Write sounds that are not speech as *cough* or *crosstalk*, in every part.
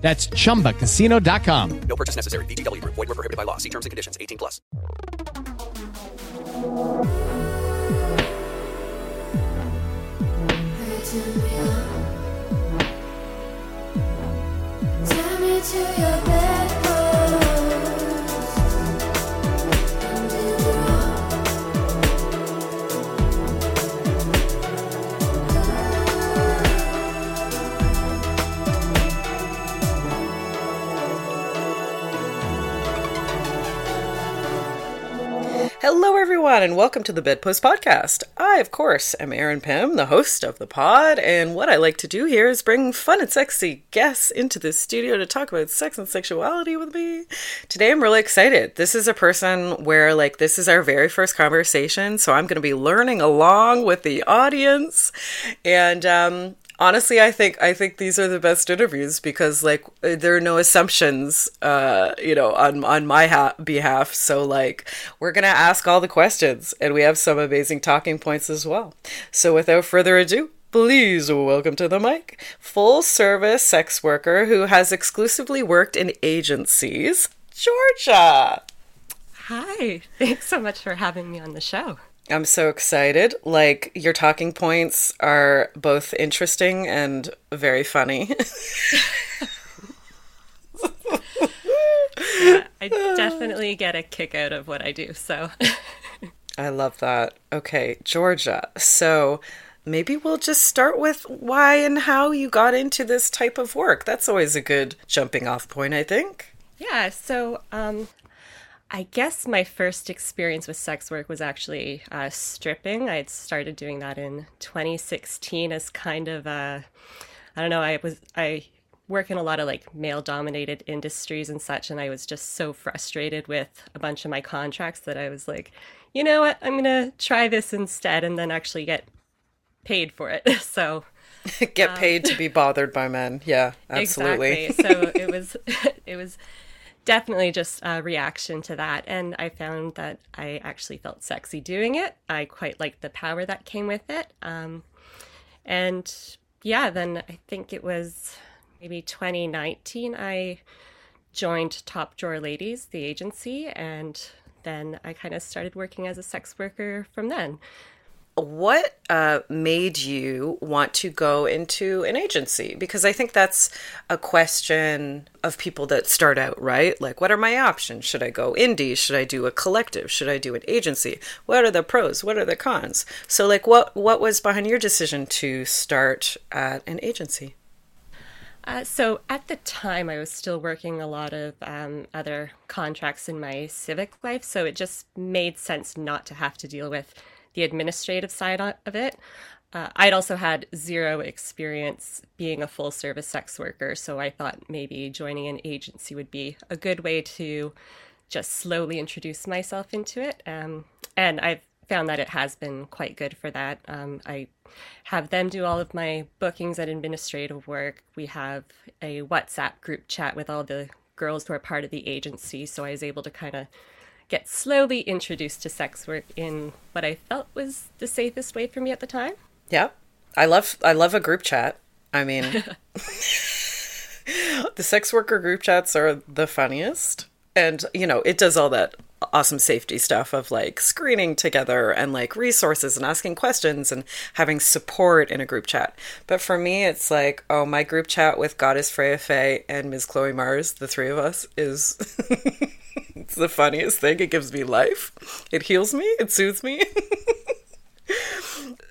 That's chumbacasino.com. No purchase necessary. VGW Group. Void were prohibited by law. See terms and conditions. 18 plus. Tie me to your bedpost. Hello, everyone, and welcome to the Bedpost Podcast. I, of course, am Erin Pym, the host of the pod, and what I like to do here is bring fun and sexy guests into the studio to talk about sex and sexuality with me. Today, I'm really excited. This is a person where, like, this is our very first conversation, so I'm going to be learning along with the audience, and um, honestly i think i think these are the best interviews because like there are no assumptions uh you know on on my ha- behalf so like we're gonna ask all the questions and we have some amazing talking points as well so without further ado Please welcome to the mic, full service sex worker who has exclusively worked in agencies, Georgia. Hi. Thanks so much for having me on the show. I'm so excited. Like, your talking points are both interesting and very funny. *laughs* I definitely get a kick out of what I do. So, I love that. Okay, Georgia. So, maybe we'll just start with why and how you got into this type of work. That's always a good jumping off point, I think. yeah, so um I guess my first experience with sex work was actually uh, stripping. I had started doing that in 2016 as kind of a, I don't know, I was, I work in a lot of like male dominated industries and such, and I was just so frustrated with a bunch of my contracts that I was like, you know what, I'm going to try this instead and then actually get paid for it. *laughs* So, *laughs* Get paid to be bothered by men. Yeah, *laughs* absolutely. Exactly. So it was it was definitely just a reaction to that and I found that I actually felt sexy doing it. I quite liked the power that came with it. Um, and yeah, then I think it was maybe 2019 I joined Top Drawer Ladies, the agency, and then I kind of started working as a sex worker from then. What uh, made you want to go into an agency? Because I think that's a question of people that start out, right? Like, what are my options? Should I go indie? Should I do a collective? Should I do an agency? What are the pros? What are the cons? So, like, what what was behind your decision to start at an agency? Uh, so at the time, I was still working a lot of um, other contracts in my civic life, so it just made sense not to have to deal with the administrative side of it. Uh, I'd also had zero experience being a full service sex worker, so I thought maybe joining an agency would be a good way to just slowly introduce myself into it. Um, and I've found that it has been quite good for that. Um, I have them do all of my bookings and administrative work. We have a WhatsApp group chat with all the girls who are part of the agency, so I was able to kind of get slowly introduced to sex work in what I felt was the safest way for me at the time. Yeah, I love I love a group chat. I mean, *laughs* *laughs* the sex worker group chats are the funniest, and you know it does all that awesome safety stuff of like screening together and like resources and asking questions and having support in a group chat. But for me, it's like, oh, my group chat with Goddess Freya Faye and Ms. Chloe Mars, the three of us, is *laughs* *laughs* it's the funniest thing. It gives me life. It heals me. It soothes me. *laughs*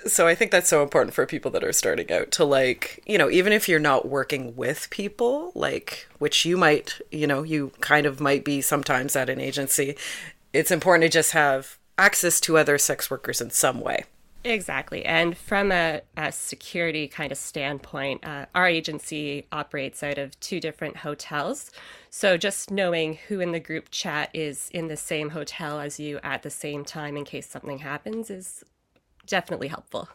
so I think that's so important for people that are starting out to like, you know, even if you're not working with people, like which you might, you know, you kind of might be sometimes at an agency, it's important to just have access to other sex workers in some way. Exactly. And from a, a security kind of standpoint, uh, our agency operates out of two different hotels. So just knowing who in the group chat is in the same hotel as you at the same time in case something happens is definitely helpful.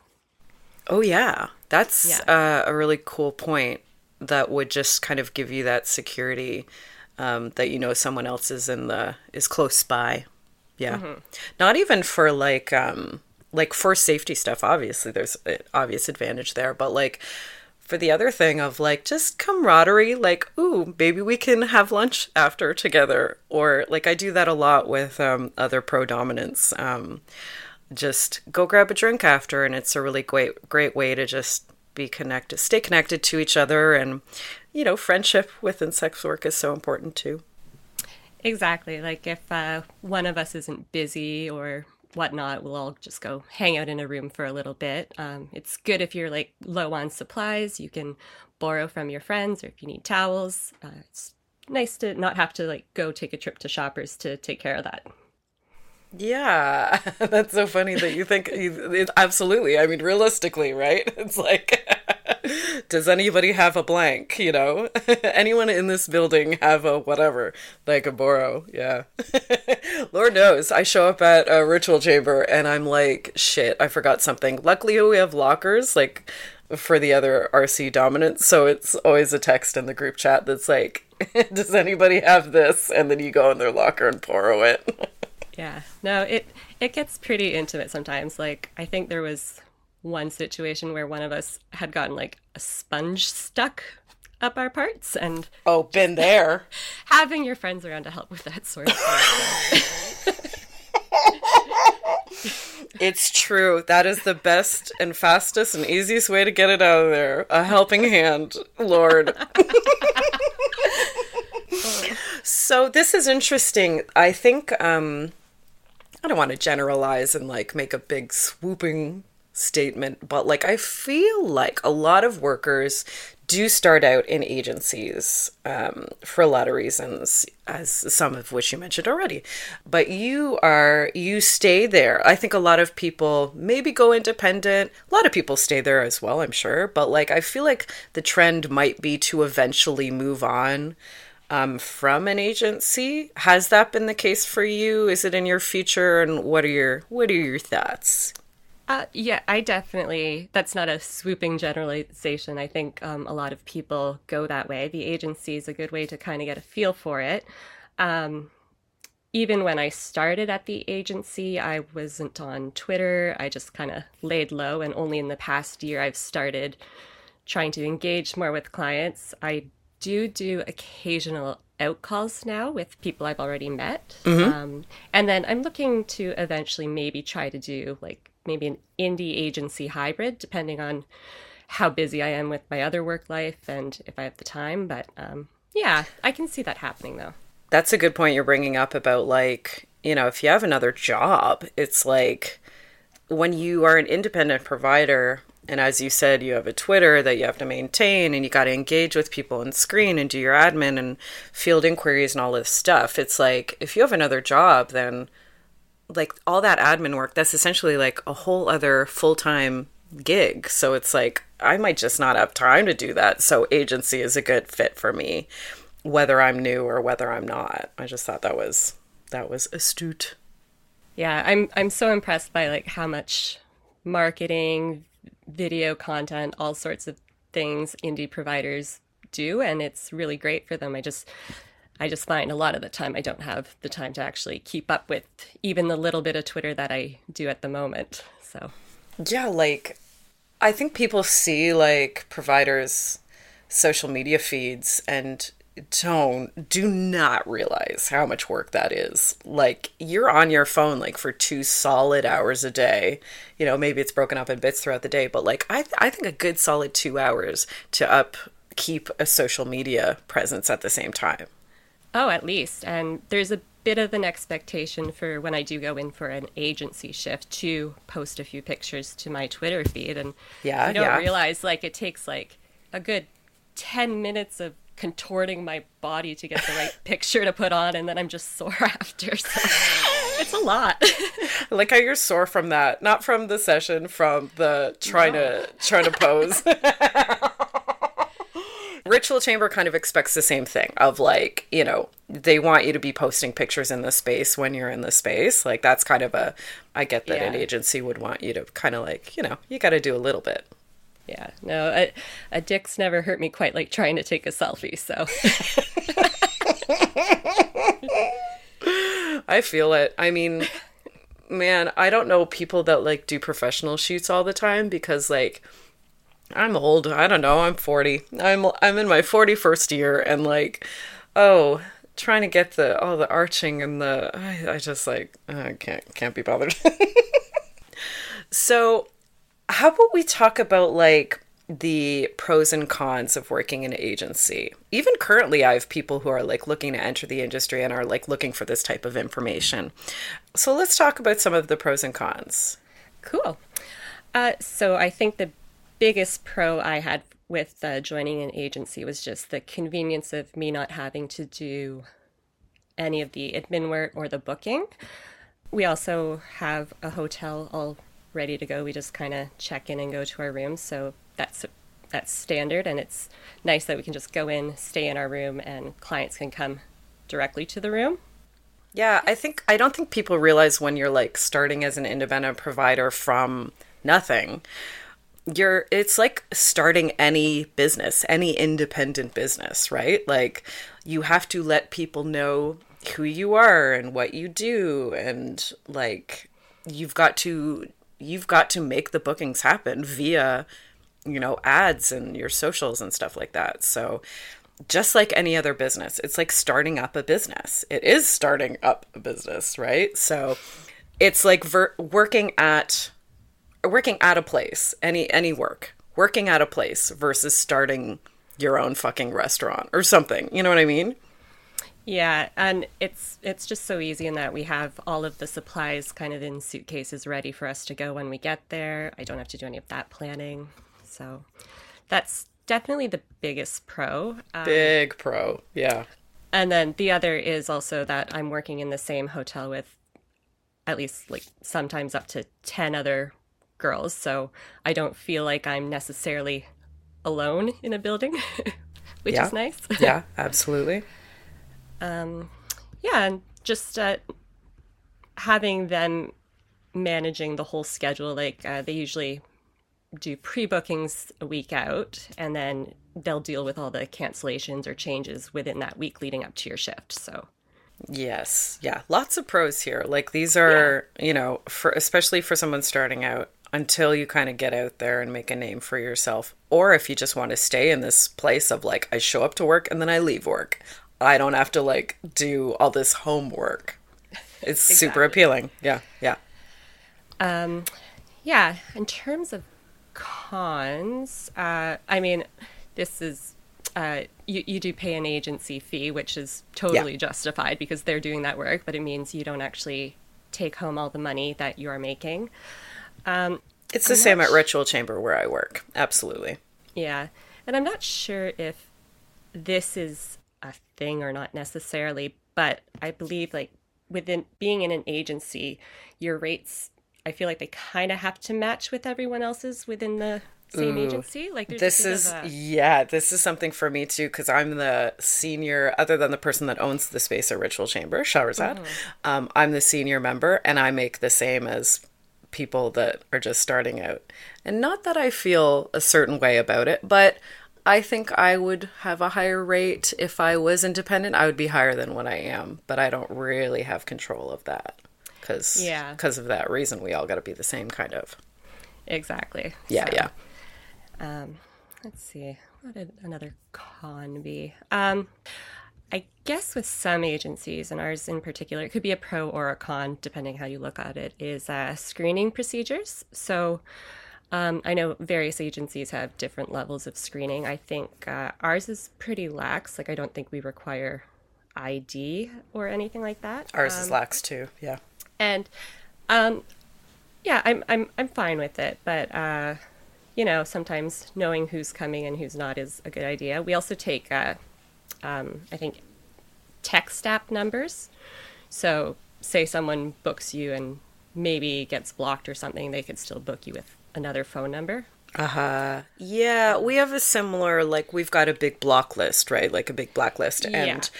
Oh yeah, that's Yeah. uh, a really cool point. That would just kind of give you that security um, that you know someone else is in the is close by. Yeah, not even for like um, like for safety stuff. Obviously, there's an obvious advantage there, but like for the other thing of like just camaraderie, like ooh, maybe we can have lunch after together, or like I do that a lot with um, other pro dominants. Um, just go grab a drink after and it's a really great great way to just be connected stay connected to each other and you know friendship within sex work is so important too Exactly. Like if uh, one of us isn't busy or whatnot, we'll all just go hang out in a room for a little bit. Um, it's good if you're like low on supplies. You can borrow from your friends, or if you need towels. Uh, it's nice to not have to like go take a trip to Shoppers to take care of that. yeah *laughs* that's so funny that you think you, it, absolutely i mean realistically right *laughs* it's like *laughs* *laughs* does anybody have a blank you know *laughs* anyone in this building have a whatever like a borrow yeah *laughs* lord knows i show up at a ritual chamber and i'm like shit i forgot something luckily we have lockers like for the other rc dominants so it's always a text in the group chat that's like does anybody have this and then you go in their locker and borrow it Yeah. No, it it gets pretty intimate sometimes. Like I think there was one situation where one of us had gotten like a sponge stuck up our parts and oh been there *laughs* having your friends around to help with that sort of thing. *laughs* It's true. That is the best and fastest and easiest way to get it out of there. A helping hand, Lord. *laughs* so this is interesting. I think um I don't want to generalize and like make a big swooping statement, but like I feel like a lot of workers do start out in agencies um, for a lot of reasons, as some of which you mentioned already. But you are you stay there. I think a lot of people maybe go independent. A lot of people stay there as well, I'm sure. But like I feel like the trend might be to eventually move on um, from an agency. Has that been the case for you? Is it in your future? And what are your what are your thoughts? Uh, yeah, I definitely. That's not a swooping generalization. I think um, a lot of people go that way. The agency is a good way to kind of get a feel for it. Um, even when I started at the agency, I wasn't on Twitter. I just kind of laid low, and only in the past year I've started trying to engage more with clients. I do do occasional out calls now with people I've already met. Um, and then I'm looking to eventually maybe try to do like maybe an indie agency hybrid, depending on how busy I am with my other work life and if I have the time. But um, yeah, I can see that happening though. That's a good point you're bringing up about like, you know, if you have another job, it's like when you are an independent provider, and as you said, you have a Twitter that you have to maintain and you got to engage with people and screen and do your admin and field inquiries and all this stuff. It's like if you have another job, then like all that admin work, that's essentially like a whole other full time gig. So it's like I might just not have time to do that. So agency is a good fit for me, whether I'm new or whether I'm not. I just thought that was that was astute. Yeah, I'm I'm so impressed by like how much marketing, video content, all sorts of things indie providers do and it's really great for them. I just I just find a lot of the time I don't have the time to actually keep up with even the little bit of Twitter that I do at the moment. So, Yeah, like I think people see like providers social media feeds and don't do not realize how much work that is. Like you're on your phone like for two solid hours a day. You know, maybe it's broken up in bits throughout the day, but like I th- I think a good solid 2 hours to up keep a social media presence at the same time. Oh, at least and there's a bit of an expectation for when I do go in for an agency shift to post a few pictures to my Twitter feed and Yeah, you don't yeah. realize like it takes like a good 10 minutes of contorting my body to get the right *laughs* picture to put on and then I'm just sore *laughs* after. So it's a lot. I like how you're sore from that, not from the session, from the trying to trying to pose. *laughs* Ritual Chamber kind of expects the same thing of like, you know, they want you to be posting pictures in the space when you're in the space. Like that's kind of a I get that an agency would want you to kind of like, you know, you got to do a little bit. yeah, no, a, a dick's never hurt me quite like trying to take a selfie. So *laughs* I feel it. I mean, man, I don't know people that like do professional shoots all the time because like I'm old. I don't know. I'm 40. I'm I'm in my 41st year and like oh, trying to get the all the arching and the I, I just like I can't can't be bothered. *laughs* so, how about we talk about like the pros and cons of working in an agency? Even currently, I have people who are like looking to enter the industry and are like looking for this type of information. So, let's talk about some of the pros and cons. cool. Uh, so I think the biggest pro I had with uh, joining an agency was just the convenience of me not having to do any of the admin work or the booking. We also have a hotel all ready to go. We just kind of check in and go to our rooms, so that's that's standard, and it's nice that we can just go in, stay in our room, and clients can come directly to the room. Yeah, I think I don't think people realize when you're like starting as an independent provider from nothing. You're it's like starting any business, any independent business, right? Like you have to let people know who you are and what you do and like you've got to you've got to make the bookings happen via you know ads and your socials and stuff like that. So just like any other business, it's like starting up a business. It is starting up a business, right? So it's like ver- working at working at a place, any any work, working at a place versus starting your own fucking restaurant or something. You know what I mean? Yeah, and it's it's just so easy in that we have all of the supplies kind of in suitcases ready for us to go when we get there. I don't have to do any of that planning. So that's definitely the biggest pro. Um, Big pro. Yeah. and then the other is also that I'm working in the same hotel with at least like sometimes up to 10 other girls, so I don't feel like I'm necessarily alone in a building, *laughs* which Yeah. is nice. *laughs* Yeah, absolutely. Um, yeah and just uh, having them managing the whole schedule like uh, they usually do pre-bookings a week out and then they'll deal with all the cancellations or changes within that week leading up to your shift so Yes. Yeah. Lots of pros here. Like these are, you know, for especially for someone starting out until you kind of get out there and make a name for yourself or if you just want to stay in this place of like I show up to work and then I leave work. I don't have to like do all this homework. It's *laughs* super appealing. Yeah. Yeah. Um, yeah in terms of cons uh, i mean this is uh, you, you do pay an agency fee which is totally justified because they're doing that work but it means you don't actually take home all the money that you are making It's the same at Ritual Chamber where I work. Absolutely. Yeah. And I'm not sure if this is a thing or not necessarily, but I believe like within being in an agency, your rates I feel like they kind of have to match with everyone else's within the same agency. Like This is a, yeah, this is something for me too because I'm the senior. Other than the person that owns the space at Ritual Chamber, Shahrazad, um, I'm the senior member, and I make the same as people that are just starting out. And not that I feel a certain way about it, but I think I would have a higher rate if I was independent. I would be higher than what I am, but I don't really have control of that because Yeah. because of that reason, we all got to be the same kind of. exactly. Yeah, So, yeah. Let's see. What would another con be? Um, I guess with some agencies, and ours in particular, it could be a pro or a con, depending how you look at it, is uh, screening procedures. So um, I know various agencies have different levels of screening. I think uh, ours is pretty lax. Like, I don't think we require ID or anything like that. Ours is lax too. Yeah. and um yeah i'm i'm i'm fine with it but uh you know sometimes knowing who's coming and who's not is a good idea we also take uh um i think text app numbers so say someone books you and maybe gets blocked or something, they could still book you with another phone number. Uh-huh. Yeah, we have a similar like we've got a big block list, right? Like a big blacklist. Yeah. And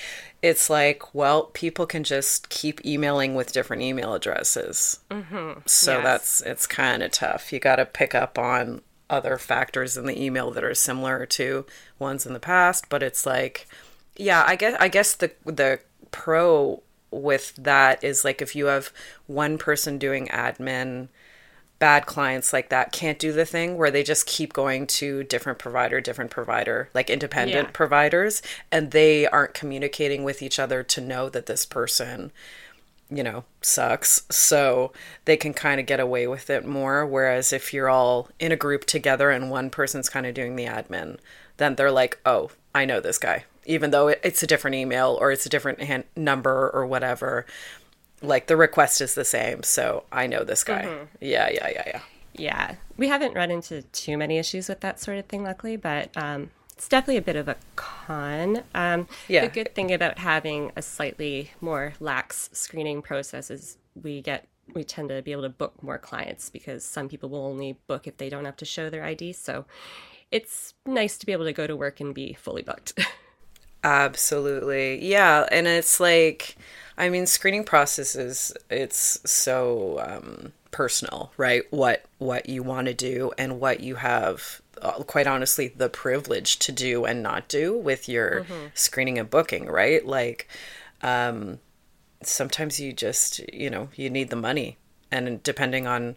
it's like, well, people can just keep emailing with different email addresses. Mm-hmm. So Yes. that's it's kind of tough. You got to pick up on other factors in the email that are similar to ones in the past, but it's like yeah, I guess I guess the the pro with that is like if you have one person doing admin bad clients like that can't do the thing where they just keep going to different provider different provider like independent Yeah. providers and they aren't communicating with each other to know that this person you know sucks. So they can kind of get away with it more whereas if you're all in a group together and one person's kind of doing the admin then they're like oh i know this guy. Even though it's a different email or it's a different hand- number or whatever like the request is the same so i know this guy. Yeah yeah yeah yeah. Yeah, we haven't run into too many issues with that sort of thing, luckily, but um, it's definitely a bit of a con. Um, Yeah. The good thing about having a slightly more lax screening process is we get we tend to be able to book more clients because some people will only book if they don't have to show their ID. So it's nice to be able to go to work and be fully booked. *laughs* Absolutely. Yeah, and it's like I mean screening processes it's so um personal, right? What what you want to do and what you have uh, quite honestly the privilege to do and not do with your screening and booking, right? Like um sometimes you just, you know, you need the money and depending on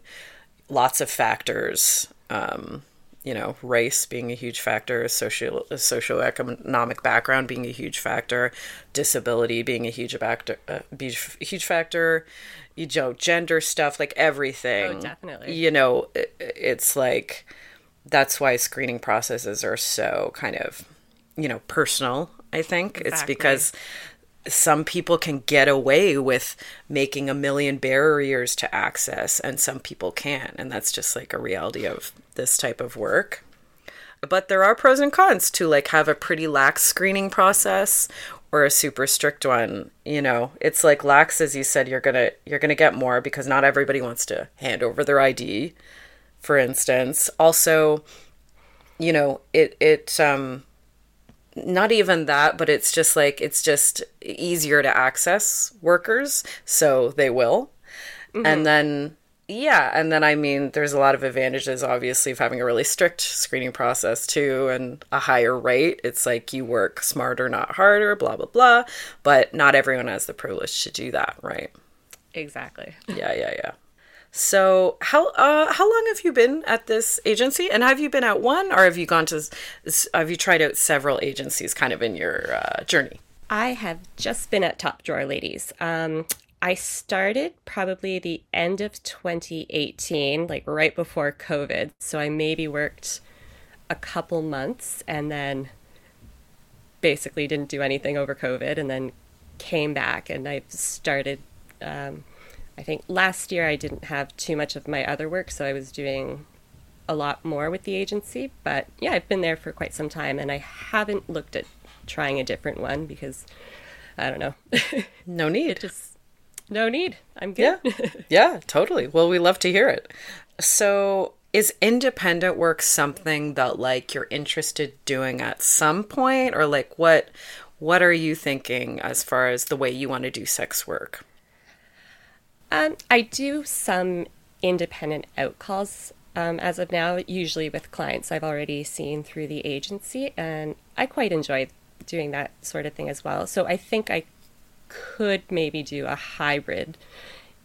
lots of factors um you know, race being a huge factor, social socioeconomic background being a huge factor, disability being a huge factor, uh, a huge factor, you know, gender stuff, like everything. Oh, definitely. You know, it, it's like that's why screening processes are so kind of, you know, personal. I think it's because some people can get away with making a million barriers to access and some people can't and that's just like a reality of this type of work. But there are pros and cons to like have a pretty lax screening process or a super strict one you know? It's like lax as you said you're gonna you're gonna get more because not everybody wants to hand over their id for instance. Also you know it it um not even that, but it's just like it's just easier to access workers, so they will. And then yeah, and then I mean there's a lot of advantages obviously of having a really strict screening process too and a higher rate. It's like you work smarter, not harder, blah blah blah, but not everyone has the privilege to do that, right? exactly. Yeah, yeah, yeah. So how uh how long have you been at this agency, and have you been at one, or have you gone to have you tried out several agencies, kind of in your uh, journey? I have just been at Top Drawer Ladies. Um, I started probably the end of 2018, like right before COVID. So I maybe worked a couple months and then basically didn't do anything over COVID and then came back and I've started. Um, I think last year I didn't have too much of my other work, so I was doing a lot more with the agency. But yeah, I've been there for quite some time and I haven't looked at trying a different one because I don't know. *laughs* No need. Just no need. I'm good. Yeah, *laughs* yeah, totally. Well, we love to hear it. So, is independent work something that like you're interested doing at some point, or like what? What are you thinking as far as the way you want to do sex work? Um, I do some independent out calls um, as of now, usually with clients I've already seen through the agency, and I quite enjoy doing that sort of thing as well. So I think I could maybe do a hybrid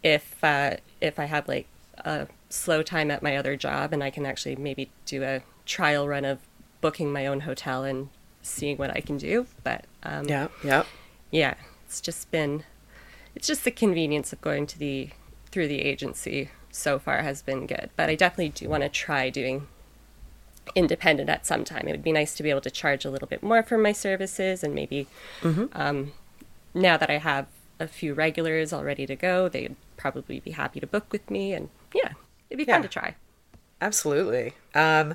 if uh, if I have like a slow time at my other job, and I can actually maybe do a trial run of booking my own hotel and seeing what I can do. But um, Yeah, yeah. yeah it's just been it's just the convenience of going to the through the agency so far has been good but i definitely do want to try doing independent at some time it would be nice to be able to charge a little bit more for my services and maybe um, now that i have a few regulars all ready to go they'd probably be happy to book with me and yeah it'd be fun to try Absolutely. Um,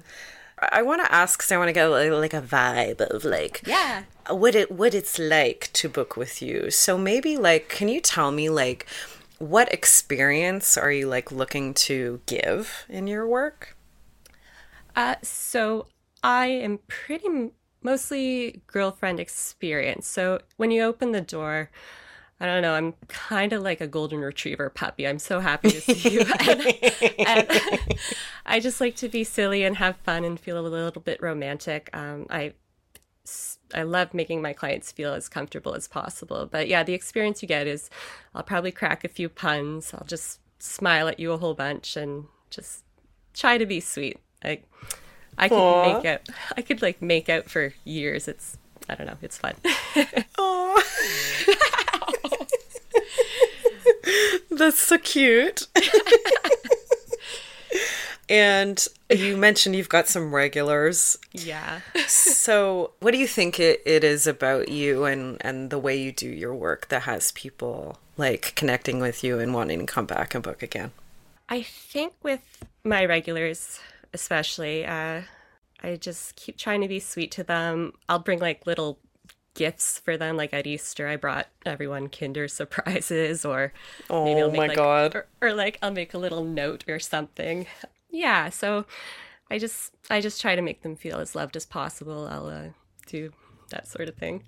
I want to ask because I want to get like, like a vibe of like yeah what it what it's like to book with you. So maybe like, can you tell me like what experience are you like looking to give in your work? Uh, so I am pretty m- mostly girlfriend experience. So when you open the door, I don't know, I'm kind of like a golden retriever puppy. I'm so happy to see you. *laughs* and, and I just like to be silly and have fun and feel a little bit romantic. Um, I I love making my clients feel as comfortable as possible. But yeah, the experience you get is I'll probably crack a few puns. I'll just smile at you a whole bunch and just try to be sweet. Like I could Aw. make out I could like make out for years. It's I don't know, it's fun. *laughs* *laughs* That's so cute. *laughs* and you mentioned you've got some regulars. yeah. So, what do you think it, it is about you and, and the way you do your work that has people like connecting with you and wanting to come back and book again? I think with my regulars, especially, uh, I just keep trying to be sweet to them. I'll bring like little gifts for them. Like at Easter, I brought everyone Kinder surprises, or maybe Oh I'll make my like, God. or, or like I'll make a little note or something. Yeah, so I just I just try to make them feel as loved as possible. I'll uh, do that sort of thing.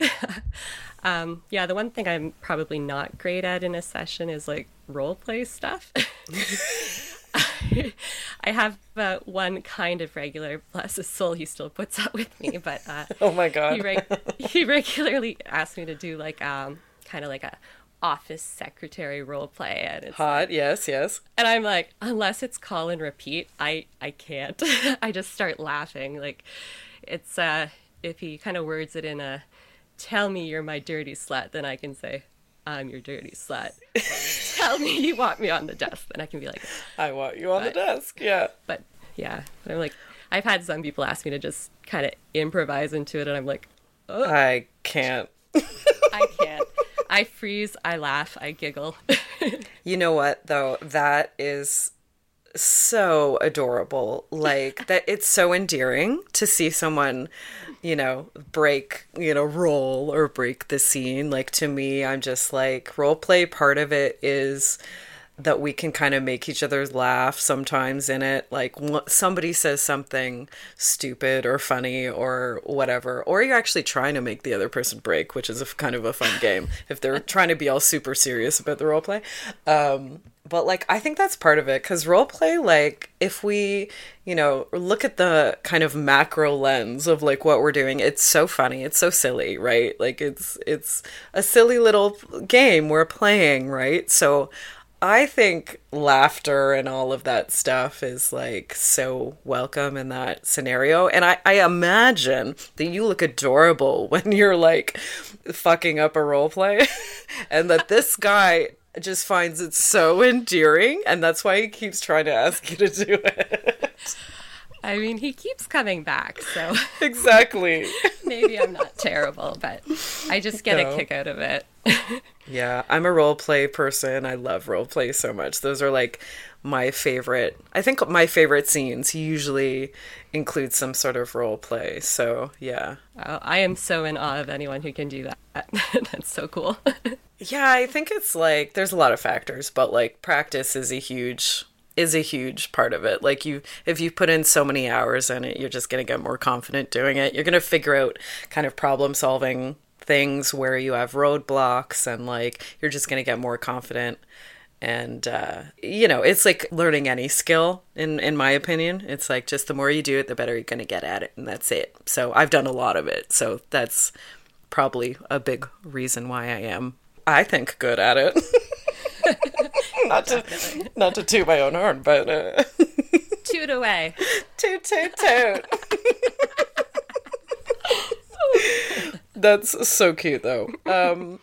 *laughs* um, yeah, the one thing I'm probably not great at in a session is like role play stuff. *laughs* *laughs* I have uh, one kind of regular, bless his soul, he still puts up with me, but uh, *laughs* Oh my God. he, reg- he regularly asks me to do like um, kind of like a office secretary role play, and it's Hot, yes, yes. and I'm like, unless it's call and repeat, I I can't. *laughs* I just start laughing. Like, it's uh, if he kind of words it in a, tell me you're my dirty slut, then I can say, I'm your dirty slut. *laughs* tell me you want me on the desk, then I can be like, I want you on the desk. Yeah. but yeah, I'm like, I've had some people ask me to just kind of improvise into it, and I'm like, I can't. *laughs* I can't. I freeze, I laugh, I giggle. *laughs* You know what though? That is so adorable. Like that it's so endearing to see someone, you know, break, you know, roll or break the scene. Like to me, I'm just like role play part of it is that we can kind of make each other laugh sometimes in it. Like somebody says something stupid or funny or whatever or you're actually trying to make the other person break which is a kind of a fun game *laughs* if they're trying to be all super serious about the role play um but like i think that's part of it because role play like if we you know look at the kind of macro lens of like what we're doing it's so funny it's so silly right? Like it's it's a silly little game we're playing right? So I think laughter and all of that stuff is like so welcome in that scenario. And I, I imagine that you look adorable *laughs* when you're like fucking up a role play *laughs* and that this guy just finds it so endearing and that's why he keeps trying to ask you to do it. *laughs* I mean, he keeps coming back, so exactly. maybe I'm not terrible, but I just get No. a kick out of it. *laughs* Yeah, I'm a role play person. I love role play so much. Those are like my favorite. I think my favorite scenes usually include some sort of role play. So, yeah. Oh, I am so in awe of anyone who can do that. *laughs* That's so cool. *laughs* Yeah, I think it's like there's a lot of factors, but like practice is a huge is a huge part of it. Like you if you put in so many hours in it, you're just going to get more confident doing it. You're going to figure out kind of problem solving things where you have roadblocks and like you're just going to get more confident. And uh, you know it's like learning any skill in in my opinion. It's like just the more you do it the better you're going to get at it and that's it. So i've done a lot of it. So that's probably a big reason why i am i think good at it. *laughs* Not to not to toot my own horn but uh, *laughs* Toot away. toot toot toot *laughs* that's so cute though. Um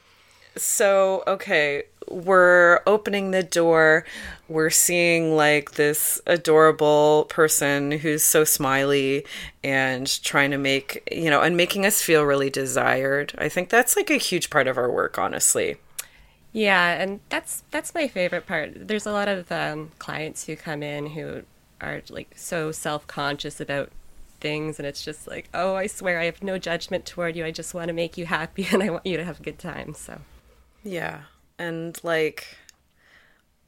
so okay we're opening the door. We're seeing like this adorable person who's so smiley and trying to make you know and making us feel really desired. I think that's like a huge part of our work honestly. Yeah, and that's that's my favorite part. There's a lot of um, clients who come in who are like so self-conscious about things, and it's just like, oh, I swear I have no judgment toward you. I just want to make you happy, *laughs* and I want you to have a good time. So Yeah. And like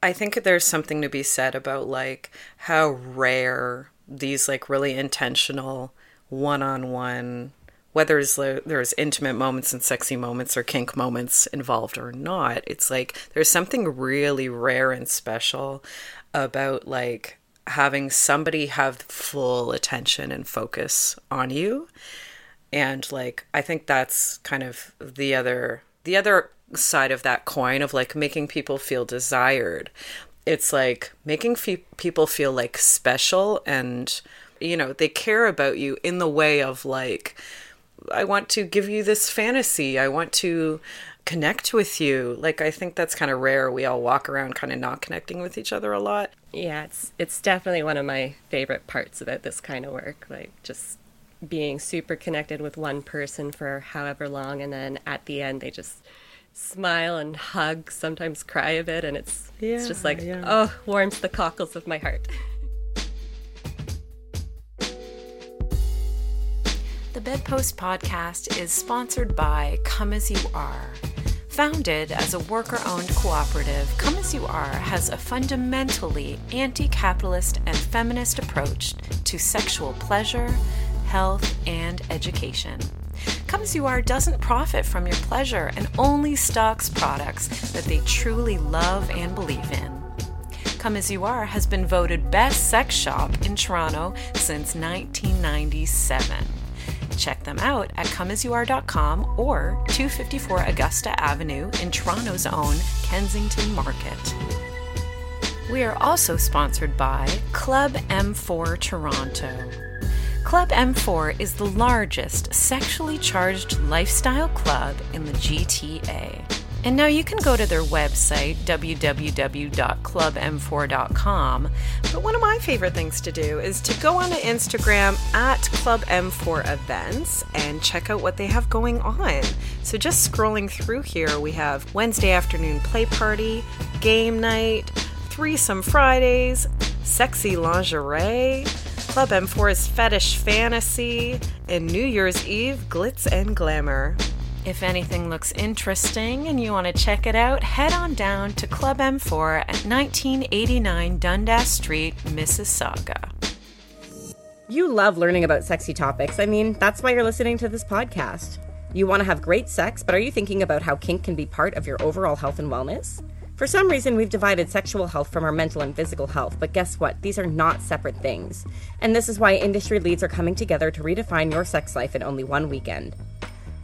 I think there's something to be said about like how rare these like really intentional one-on-one whether there's intimate moments and sexy moments or kink moments involved or not it's like there's something really rare and special about like having somebody have full attention and focus on you. And like i think that's kind of the other the other side of that coin of like making people feel desired. It's like making fe- people feel like special and you know they care about you in the way of like i want to give you this fantasy. I want to connect with you. Like i think that's kind of rare. We all walk around kind of not connecting with each other a lot Yeah, it's it's definitely one of my favorite parts about this kind of work. Like just being super connected with one person for however long, and then at the end they just smile and hug, sometimes cry a bit, and it's it's just like yeah. oh, warms the cockles of my heart. The Bedpost podcast is sponsored by Come As You Are. Founded as a worker owned cooperative, Come As You Are has a fundamentally anti capitalist and feminist approach to sexual pleasure, health, and education. Come As You Are doesn't profit from your pleasure and only stocks products that they truly love and believe in. Come As You Are has been voted best sex shop in Toronto since 1997. Check them out at comeasyouare.com or 254 Augusta Avenue in Toronto's own Kensington Market. We are also sponsored by Club M4 Toronto. Club M4 is the largest sexually charged lifestyle club in the GTA. And now you can go to their website, www.clubm4.com. But one of my favorite things to do is to go onto Instagram at Club M4 Events and check out what they have going on. So just scrolling through here, we have Wednesday afternoon play party, game night, threesome Fridays, sexy lingerie, Club M4's fetish fantasy, and New Year's Eve glitz and glamour. If anything looks interesting and you want to check it out, head on down to Club M4 at 1989 Dundas Street, Mississauga. You love learning about sexy topics. I mean, that's why you're listening to this podcast. You want to have great sex, but are you thinking about how kink can be part of your overall health and wellness? For some reason, we've divided sexual health from our mental and physical health, but guess what? These are not separate things. And this is why industry leads are coming together to redefine your sex life in only one weekend.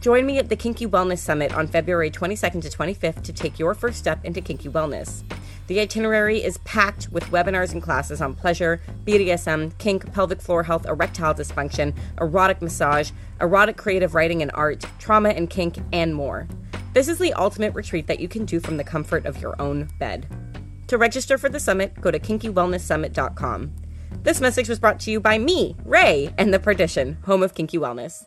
Join me at the Kinky Wellness Summit on February 22nd to 25th to take your first step into kinky wellness. The itinerary is packed with webinars and classes on pleasure, BDSM, kink, pelvic floor health, erectile dysfunction, erotic massage, erotic creative writing and art, trauma and kink, and more. This is the ultimate retreat that you can do from the comfort of your own bed. To register for the summit, go to kinkywellnesssummit.com. This message was brought to you by me, Ray, and The Perdition, home of kinky wellness.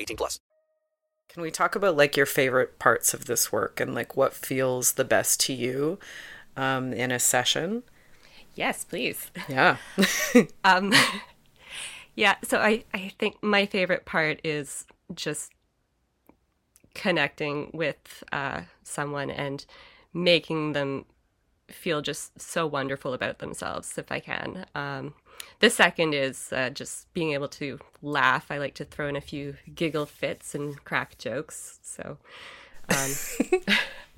18 plus. Can we talk about like your favorite parts of this work and like what feels the best to you um, in a session? Yes, please. Yeah. *laughs* Um, yeah, so I, I think my favorite part is just connecting with uh, someone and making them feel just so wonderful about themselves if I can. Um, the second is uh, just being able to laugh. I like to throw in a few giggle fits and crack jokes. So, um, *laughs*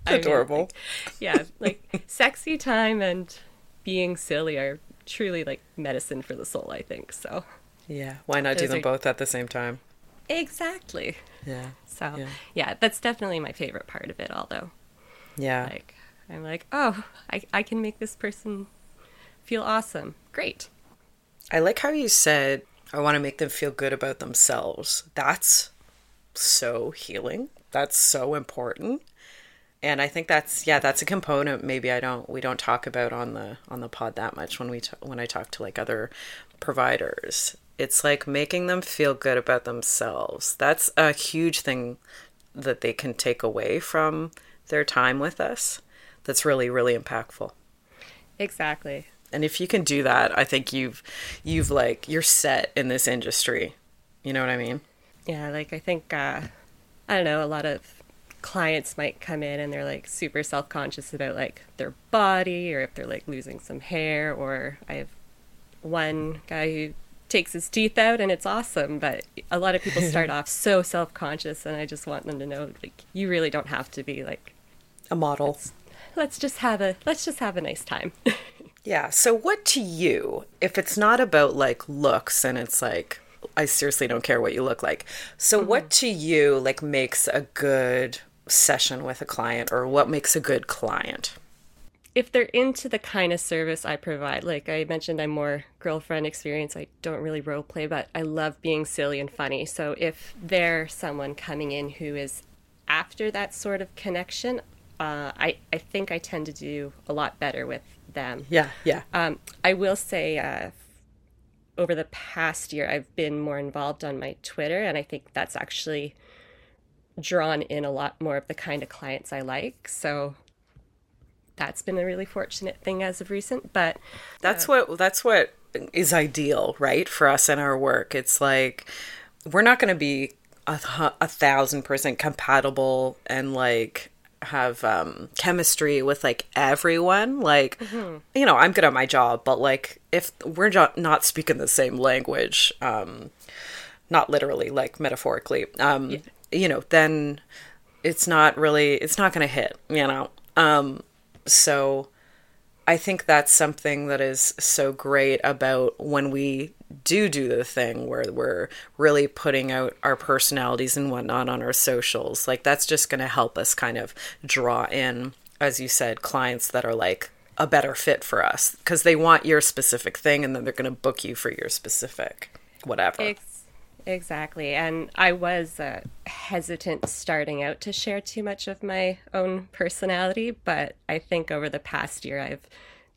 I mean, Adorable. like, yeah, like sexy time and being silly are truly like medicine for the soul, I think. So Yeah. Why not do them are- both at the same time? exactly. Yeah. So Yeah. yeah. that's definitely my favorite part of it. Although, Yeah. like, I'm like, oh, I I can make this person feel awesome. Great. I like how you said, I want to make them feel good about themselves. That's so healing. That's so important. And I think that's yeah, that's a component maybe I don't we don't talk about on the on the pod that much when we t- when I talk to like other providers. It's like making them feel good about themselves. That's a huge thing that they can take away from their time with us. That's really really impactful. Exactly. And if you can do that, I think you've you've like you're set in this industry. You know what I mean? Yeah, like I think uh I don't know, a lot of clients might come in and they're like super self-conscious about like their body or if they're like losing some hair or I have one guy who takes his teeth out and it's awesome, but a lot of people start *laughs* off so self-conscious and I just want them to know like you really don't have to be like A model. let's just have a let's just have a nice time. *laughs* Yeah. So what to you, if it's not about like looks and it's like I seriously don't care what you look like. So what to you like makes a good session with a client or what makes a good client? if they're into the kind of service I provide, like I mentioned, I'm more girlfriend experience. I don't really role play, but I love being silly and funny. So if they're someone coming in who is after that sort of connection, uh, I, I think I tend to do a lot better with them. Yeah, yeah. Um, I will say, uh, over the past year, I've been more involved on my Twitter, and I think that's actually drawn in a lot more of the kind of clients I like. So that's been a really fortunate thing as of recent. But That's what that's what is ideal, right, for us in our work. It's like we're not going to be a, a thousand percent compatible and like have um chemistry with like everyone like you know i'm good at my job but like if we're not not speaking the same language um not literally like metaphorically um you know then it's not really it's not going to hit you know? Um so I think that's something that is so great about when we do do the thing where we're really putting out our personalities and whatnot on our socials. Like, that's just going to help us kind of draw in, as you said, clients that are like a better fit for us because they want your specific thing and then they're going to book you for your specific whatever. Exactly. And I was uh, hesitant starting out to share too much of my own personality, but I think over the past year, I've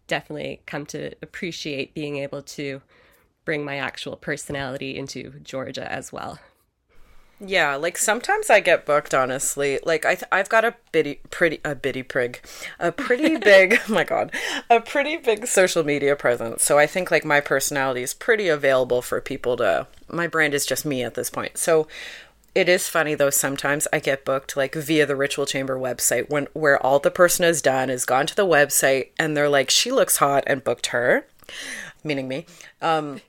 definitely come to appreciate being able to bring my actual personality into Georgia as well. Yeah, like sometimes I get booked. Honestly, like I th- I've got a bitty pretty a bitty prig, a pretty *laughs* big. *laughs* oh my god, a pretty big social media presence. So I think like my personality is pretty available for people to. My brand is just me at this point. So it is funny though. Sometimes I get booked like via the Ritual Chamber website when where all the person has done is gone to the website and they're like, she looks hot and booked her, meaning me. Um,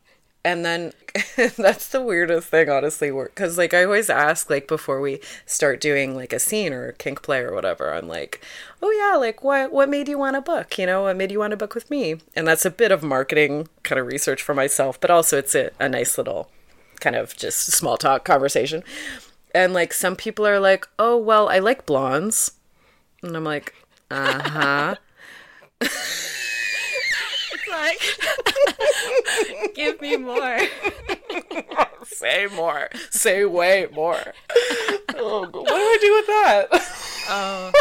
and then *laughs* that's the weirdest thing honestly because like i always ask like before we start doing like a scene or a kink play or whatever i'm like oh yeah like what what made you want to book? You know what made you want to book with me? And that's a bit of marketing kind of research for myself but also it's a, a nice little kind of just small talk conversation. And like some people are like oh well i like blondes. And i'm like uh-huh *laughs* like, *laughs* give me more. *laughs* say more say way more oh, what do i do with that Oh,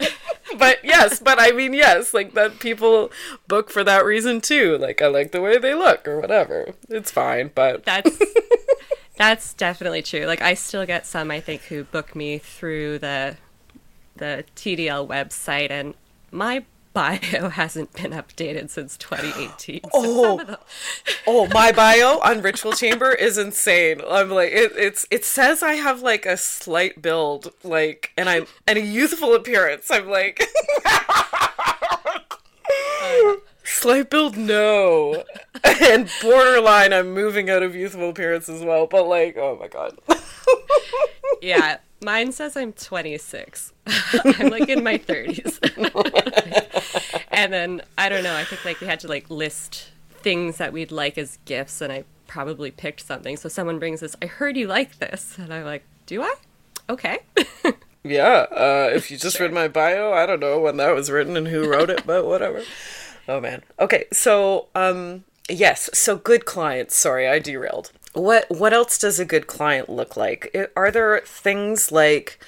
*laughs* but yes, but I mean yes, like that people book for that reason too. Like I like the way they look or whatever. It's fine, but that's that's definitely true. Like I still get some I think who book me through the the TDL website and my bio *laughs* hasn't been updated since 2018. So Oh. the- *laughs* oh, my bio on Ritual Chamber is insane. I'm like it, it's it says I have like a slight build, like and I'm and a youthful appearance. I'm like *laughs* Slight build, no. *laughs* and borderline, I'm moving out of youthful appearance as well. But like, oh my god. *laughs* yeah, Mine says I'm 26. *laughs* I'm like in my 30s. and then I don't know, I think like we had to like list things that we'd like as gifts and I probably picked something. So someone brings this, I heard you like this. And I'm like, do I? Okay. Yeah, uh, if you just read my bio, I don't know when that was written and who wrote it, but whatever. Oh man. Okay, so um yes, so good clients. Sorry, I derailed. What what else does a good client look like? Are there things like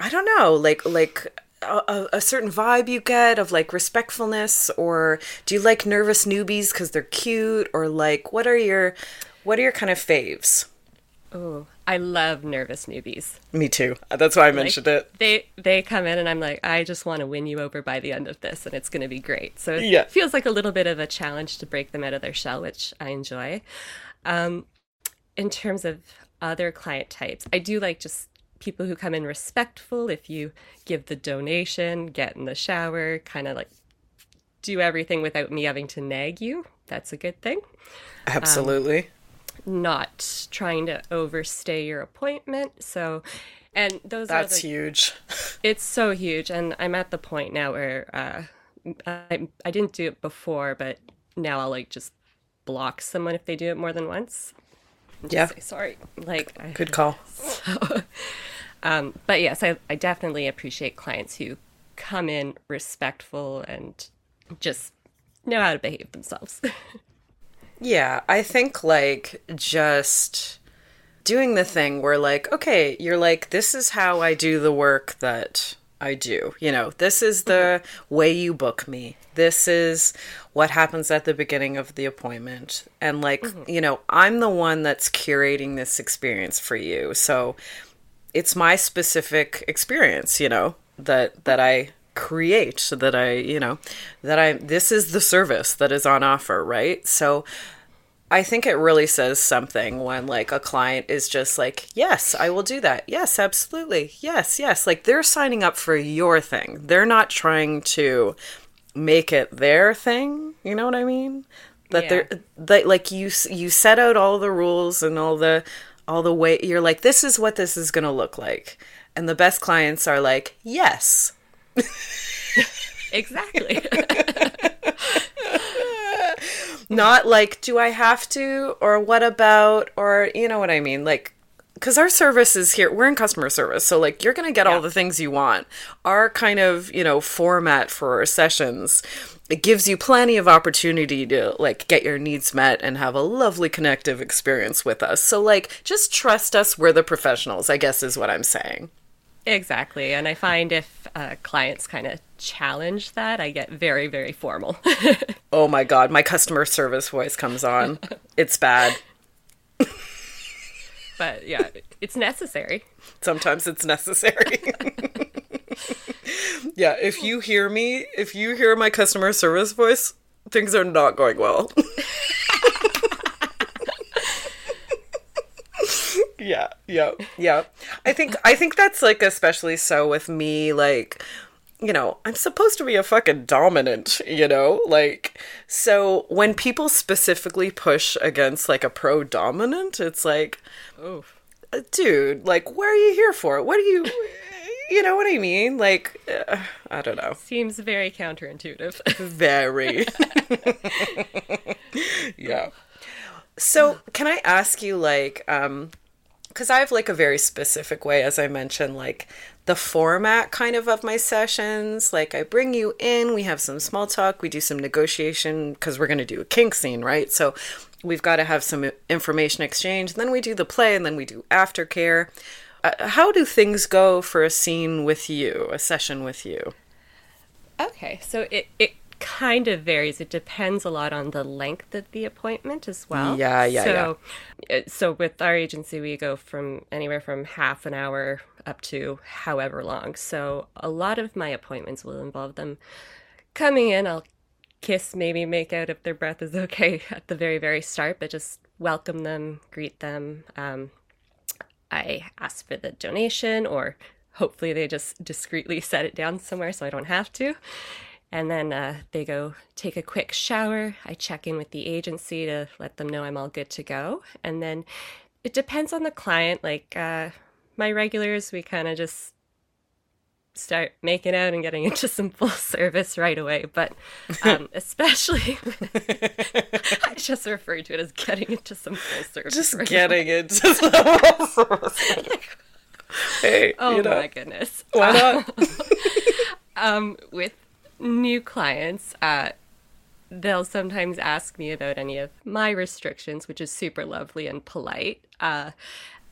I don't know, like like a, a- certain vibe you get of like respectfulness or do you like nervous newbies cuz they're cute or like what are your what are your kind of faves? oh, I love nervous newbies. Me too. That's why I Like, mentioned it. They they come in and I'm like, I just want to win you over by the end of this, and it's going to be great. So it Yeah. feels like a little bit of a challenge to break them out of their shell, which I enjoy. Um, in terms of other client types, I do like just people who come in respectful. If you give the donation, get in the shower, kind of like do everything without me having to nag you. That's a good thing Absolutely. Not trying to overstay your appointment. So, and those That's are the, huge. *laughs* It's so huge, and I'm at the point now where uh, I I didn't do it before, but now I'll like just block someone if they do it more than once. Yeah. say sorry. Like I, Good call. *laughs* um, but yes, I I definitely appreciate clients who come in respectful and just know how to behave themselves. *laughs* Yeah, I think like just doing the thing where like, okay, you're like, this is how I do the work that I do. You know, this is the mm-hmm. way you book me. This is what happens at the beginning of the appointment. And like, mm-hmm. you know, I'm the one that's curating this experience for you. So it's my specific experience, you know, that that mm-hmm. I create so that I, you know, that I this is the service that is on offer, right? So I think it really says something when like a client is just like, "Yes, I will do that. Yes, absolutely. Yes, yes." Like they're signing up for your thing. They're not trying to make it their thing, you know what I mean? That Yeah. they're that like you you set out all the rules and all the all the way you're like, "This is what this is going to look like." And the best clients are like, "Yes." *laughs* exactly. *laughs* not like do i have to or what about or you know what i mean? Like because our service is here we're in customer service so like you're gonna get all the things you want. Our kind of you know format for our sessions it gives you plenty of opportunity to like get your needs met and have a lovely connective experience with us. So like just trust us we're the professionals i guess is what i'm saying Exactly. And I find if uh, clients kind of challenge that, I get very, very formal. *laughs* oh my god my customer service voice comes on *laughs* it's bad but yeah, it's necessary. sometimes it's necessary. *laughs* yeah, if you hear me, if you hear my customer service voice, things are not going well. Yeah, yeah, yeah. I think I think that's like especially so with me like you know, I'm supposed to be a fucking dominant, you know? Like, so when people specifically push against like a pro dominant, it's like, uh, dude, like, what are you here for? What are you, you know what I mean? Like, uh, I don't know. Seems very counterintuitive. Very. *laughs* *laughs* yeah. So, can I ask you, like, um, because I have like a very specific way, as I mentioned, like the format kind of of my sessions. Like, I bring you in, we have some small talk, we do some negotiation because we're going to do a kink scene, right? So, we've got to have some information exchange. Then we do the play, and then we do aftercare. Uh, how do things go for a scene with you, a session with you? Okay, so it, it kind of varies. It depends a lot on the length of the appointment as well. Yeah, yeah, so, yeah. So with our agency, we go from anywhere from half an hour up to however long. So a lot of my appointments will involve them coming in. I'll kiss, maybe make out if their breath is *laughs* okay at the very, very start, but just welcome them, greet them. Um, I ask for the donation, or hopefully they just discreetly *laughs* set it down somewhere so I don't have to. And then uh, they go take a quick shower. I check in with the agency to let them know I'm all good to go. And then it depends on the client. Like, uh, my regulars, we kind of just start making out and getting *laughs* into some full service right away. But um, *laughs* especially, *laughs* I just refer to it as getting into some full service. Just right getting away. into some full service. Hey, Oh you know, my goodness! why not? um, with new clients, uh, they'll sometimes ask me about any of my restrictions, which is super lovely and polite. Uh,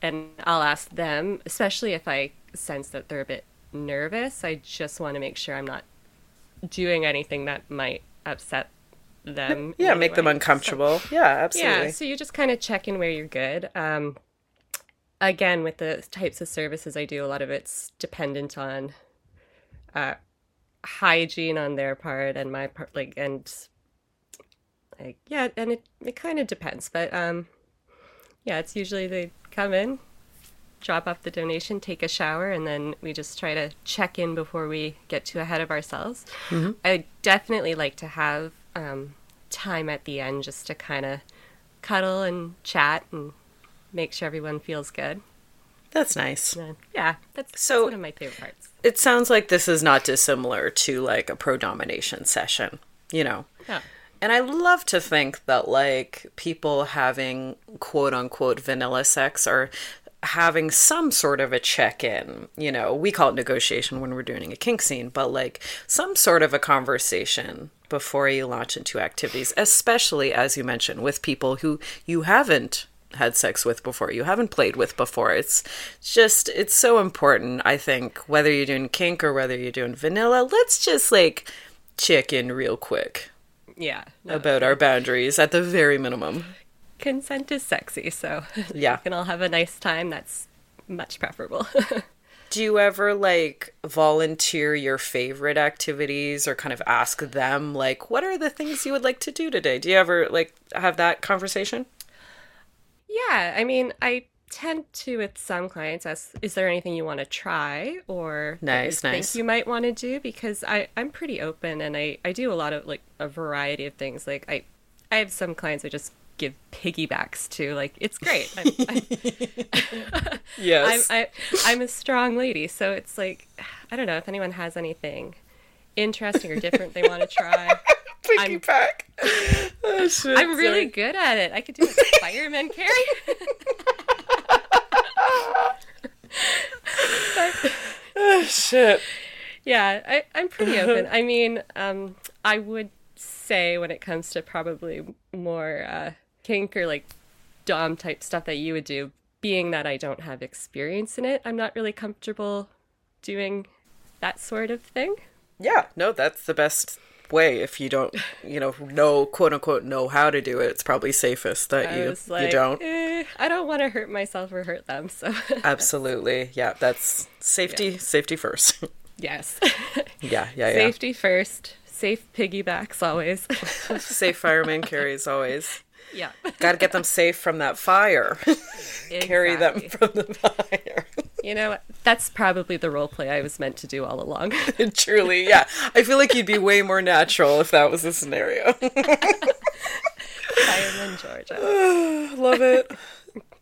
and I'll ask them, especially if I sense that they're a bit nervous. I just want to make sure I'm not doing anything that might upset them. yeah, make them uncomfortable. yeah, absolutely. Yeah, so you just kind of check in where you're good. Um, again, with the types of services I do, a lot of it's dependent on uh, hygiene on their part and my part, like, and like, yeah, and it, it kind of depends. But um, yeah, it's usually they come in, drop off the donation, take a shower, and then we just try to check in before we get too ahead of ourselves. Mhm. I definitely like to have um, time at the end just to kind of cuddle and chat and make sure everyone feels good. That's nice. And, yeah, that's, So- that's one of my favorite parts. It sounds like this is not dissimilar to like a pro domination session, you know. Yeah. And I love to think that like people having quote unquote vanilla sex are having some sort of a check in. You know, we call it negotiation when we're doing a kink scene, but like some sort of a conversation before you launch into activities, especially as you mentioned, with people who you haven't had sex with before, you haven't played with before. It's just, it's so important, I think, whether you're doing kink or whether you're doing vanilla, let's just like check in real quick Yeah. no, about our boundaries at the very minimum. consent is sexy, so *laughs* Yeah. we can all have a nice time. That's much preferable. *laughs* Do you ever like volunteer your favorite activities or kind of ask them like what are the things you would like to do today? Do you ever like have that conversation? Yeah, I mean, I tend to with some clients ask, "Is there anything you want to try or Nice, you nice. think you might want to do?" Because I I'm pretty open and I I do a lot of like a variety of things. Like I I have some clients I just give piggybacks to. Like it's great. I'm, I'm, *laughs* *laughs* Yes. I'm, I, I'm a strong lady, so it's like I don't know if anyone has anything interesting or different they want to try. *laughs* Piggyback. *laughs* Oh, shit, I'm really sorry. good at it. I could do a fireman carry. *laughs* Oh, shit. Yeah, I, I'm pretty open. *laughs* I mean, um, I would say when it comes to probably more uh, kink or like dom type stuff that you would do, being that I don't have experience in it, I'm not really comfortable doing that sort of thing. Yeah, no, that's the best way if you don't, you know, know quote unquote know how to do it. It's probably safest that I you like, you don't. eh, I don't want to hurt myself or hurt them. So Absolutely. Yeah, that's safety safety first. *laughs* yes, yeah, yeah, yeah. safety first. Safe piggybacks always. *laughs* Safe fireman carries always. Yeah. Got to get them safe from that fire. *laughs* Carry them from the fire. You know, that's probably the role play I was meant to do all along. *laughs* Truly, yeah. I feel like you'd be way more natural if that was the scenario. *laughs* Fireman Georgia. *sighs* Love it.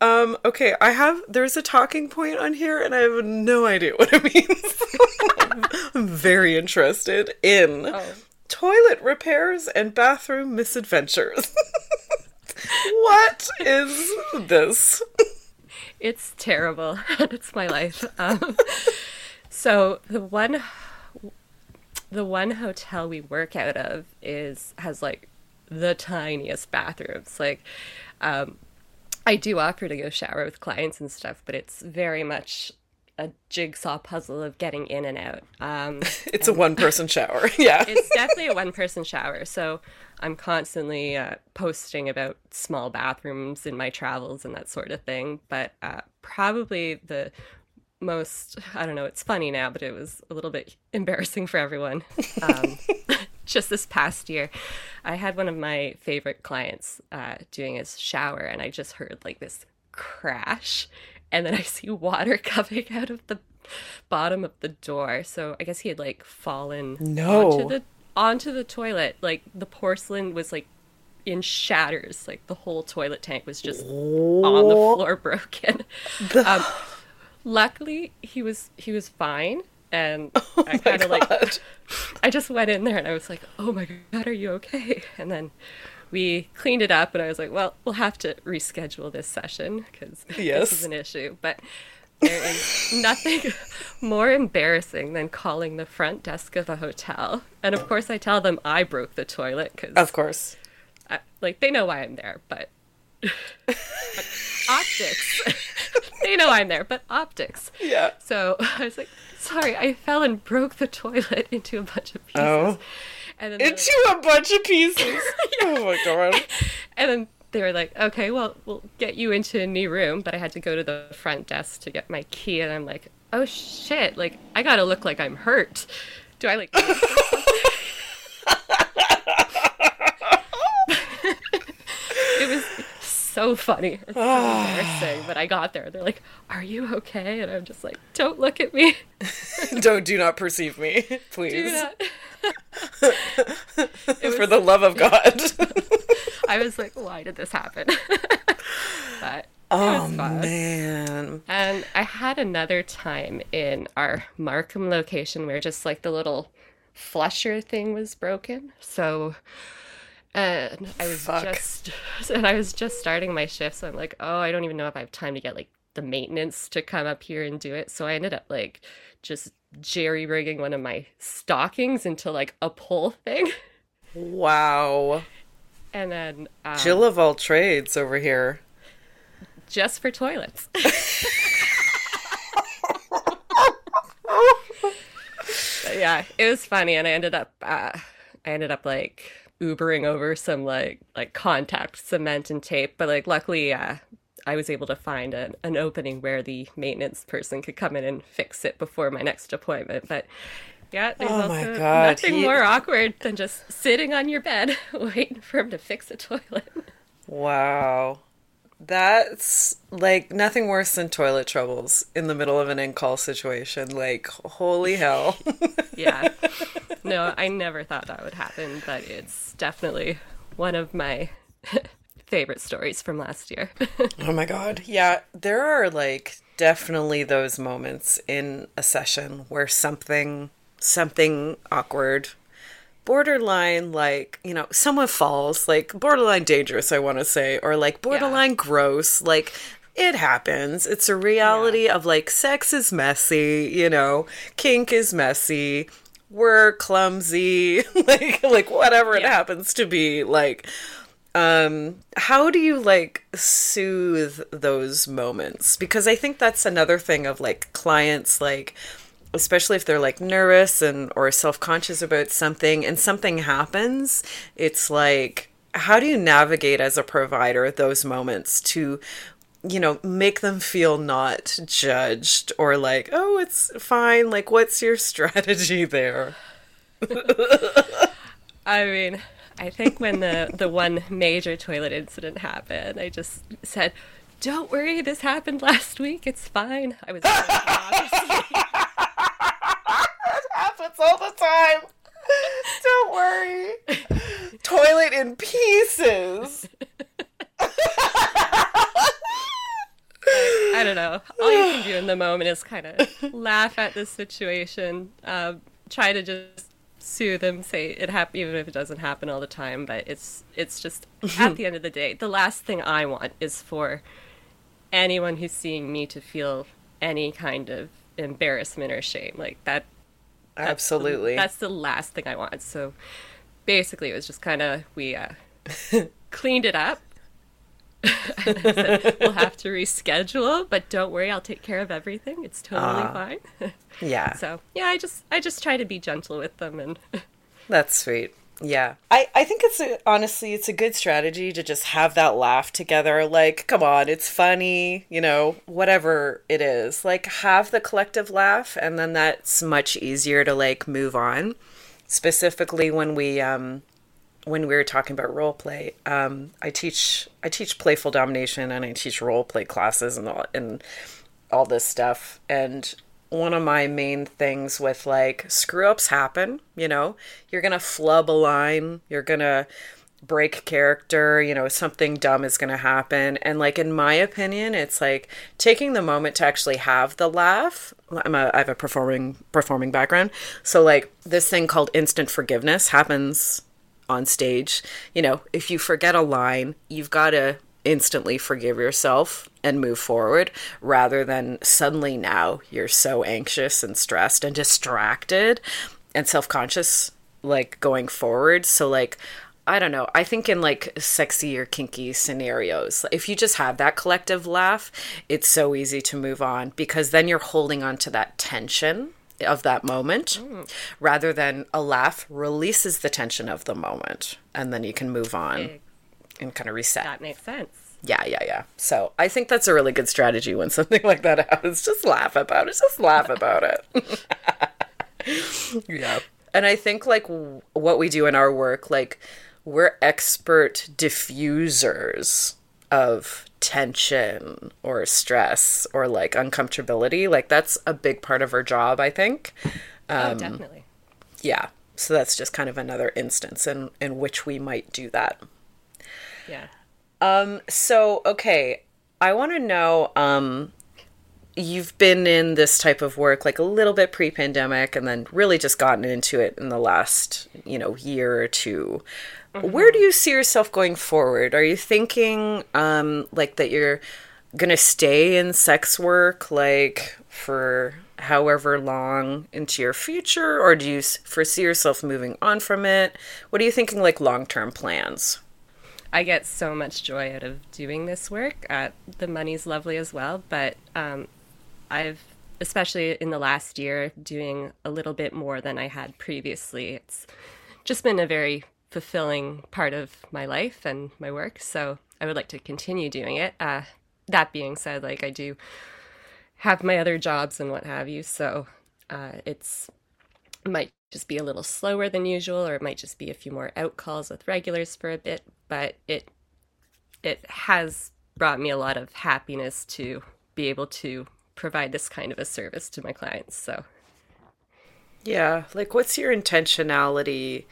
Um, okay, I have there's a talking point on here and I have no idea what it means. I'm very interested in Oh. toilet repairs and bathroom misadventures. What is this? It's terrible. *laughs* it's my life. Um, so the one, the one hotel we work out of is has like the tiniest bathrooms. Like, um, I do offer to go shower with clients and stuff, but it's very much a jigsaw puzzle of getting in and out. Um, *laughs* It's a one person shower. *laughs* Yeah. *laughs* it's definitely a one person shower. So I'm constantly uh, posting about small bathrooms in my travels and that sort of thing. But uh, probably the most, I don't know, it's funny now, but it was a little bit embarrassing for everyone. Um, just this past year, I had one of my favorite clients uh, doing his shower, and I just heard like this crash. And then I *laughs* see water *laughs* coming out of the bottom of the door. So I guess he had like fallen No. onto the onto the toilet. Like the porcelain was like in shatters. Like the whole toilet tank was just on the floor *laughs* broken. um, *sighs* luckily he was he was fine and I kind of like I just went in there and I was like, "Oh my god, are you okay?" And then we cleaned it up and I was like, "Well, we'll have to reschedule this session because Yes. this is an issue." But there is nothing *laughs* more embarrassing than calling the front desk of a hotel. And of course, I tell them I broke the toilet because Of course. I, like they know why I'm there, but *laughs* optics. *laughs* they know I'm there, but optics. Yeah. So I was like, sorry, I fell and broke the toilet into a bunch of pieces. Oh. And then Into a bunch of pieces. *laughs* Oh my god. *laughs* and then they were like, okay, well, we'll get you into a new room. But I had to go to the front desk to get my key. And I'm like, oh shit, like, I gotta look like I'm hurt. Do I like. *laughs* it was so funny. It's so embarrassing. But I got there. They're like, are you okay? And I'm just like, don't look at me. Don't do not perceive me, Do please. *laughs* not. For the love of God. *laughs* I was like, why did this happen? *laughs* but oh was man. And I had another time in our Markham location where just like the little flusher thing was broken. So and I was Fuck. just and I was just starting my shift, so I'm like, oh, I don't even know if I have time to get like the maintenance to come up here and do it. So I ended up like just jerry rigging one of my stockings into like a pull thing. *laughs* Wow. And then um, Jill of all trades over here. just for toilets. *laughs* Yeah, it was funny, and I ended up, uh, I ended up like Ubering over some like like contact cement and tape, but like luckily, uh, I was able to find an, an opening where the maintenance person could come in and fix it before my next appointment. But yeah, there's Oh also God, nothing he- more awkward than just sitting on your bed *laughs* waiting for him to fix a toilet. Wow. That's like nothing worse than toilet troubles in the middle of an in call situation. Like, holy hell. *laughs* yeah. No, I never thought that would happen, but it's definitely one of my *laughs* favorite stories from last year. *laughs* oh my god. Yeah, there are like definitely those moments in a session where something something awkward borderline like you know someone falls like borderline dangerous i want to say or like borderline gross like it happens it's a reality of like sex is messy you know kink is messy we're clumsy *laughs* like like whatever it happens to be like um how do you like soothe those moments? Because i think that's another thing of like clients like especially if they're like nervous and or self-conscious about something and something happens it's like how do you navigate as a provider those moments to you know make them feel not judged or like oh it's fine. Like what's your *laughs* strategy there? *laughs* I mean, I think when the, the one major toilet incident happened, I just said, Don't worry, this happened last week. It's fine. I was obviously. It *laughs* happens all the time don't worry toilet in pieces I don't know. All you can do in the moment is kind of laugh at the situation, um, try to just soothe them, say it happen even if it doesn't happen all the time. But it's it's just *laughs* at the end of the day, the last thing I want is for anyone who's seeing me to feel any kind of embarrassment or shame. Like that. that's the- Absolutely. that's the last thing I want. So basically, it was just kind of we uh, *laughs* cleaned it up. Said, *laughs* we'll have to reschedule, but don't worry, I'll take care of everything. It's totally Ah. fine. *laughs* yeah so yeah, I just I just try to be gentle with them and *laughs* That's sweet. Yeah. I, I think it's a, honestly, it's a good strategy to just have that laugh together. Like, come on, it's funny, you know, whatever it is. Like, have the collective laugh, and then that's much easier to like move on. Specifically when we, um, when we were talking about role play, um, I teach I teach playful domination and I teach role play classes and all and all this stuff. And one of my main things with like screw ups happen, you know, you're gonna flub a line, you're gonna break character, you know, something dumb is going to happen. And like in my opinion, it's like taking the moment to actually have the laugh. I'm a I have a performing performing background. So like this thing called instant forgiveness happens on stage. You know, if you forget a line, you've got to instantly forgive yourself and move forward rather than suddenly now you're so anxious and stressed and distracted and self-conscious like going forward. So like I don't know. I think in like sexy or kinky scenarios, if you just have that collective laugh, it's so easy to move on because then you're holding on to that tension of that moment mm. rather than a laugh releases the tension of the moment and then you can move on Big. and kind of reset. That makes sense. Yeah, yeah, yeah. So I think that's a really good strategy when something *laughs* like that happens. Just laugh about it. Just laugh about it. *laughs* yeah. And I think like w- what we do in our work, like we're expert diffusers of tension or stress or like uncomfortability. Like that's a big part of her job, I think. oh, Um, definitely. Yeah. So that's just kind of another instance in in which we might do that. Yeah. Um, so okay, I want to know um you've been in this type of work like a little bit pre-pandemic and then really just gotten into it in the last, you know, year or 2 Where do you see yourself going forward? Are you thinking um like that you're going to stay in sex work like for however long into your future or do you foresee yourself moving on from it? What are you thinking like long-term plans? I get so much joy out of doing this work. Uh, the money's lovely as well, but um, I've, especially in the last year, doing a little bit more than I had previously. It's just been a very fulfilling part of my life and my work, so I would like to continue doing it. Uh, that being said, like I do have my other jobs and what have you, so uh, it's might just be a little slower than usual or it might just be a few more out calls with regulars for a bit but it it has brought me a lot of happiness to be able to provide this kind of a service to my clients so Yeah, like what's your intentionality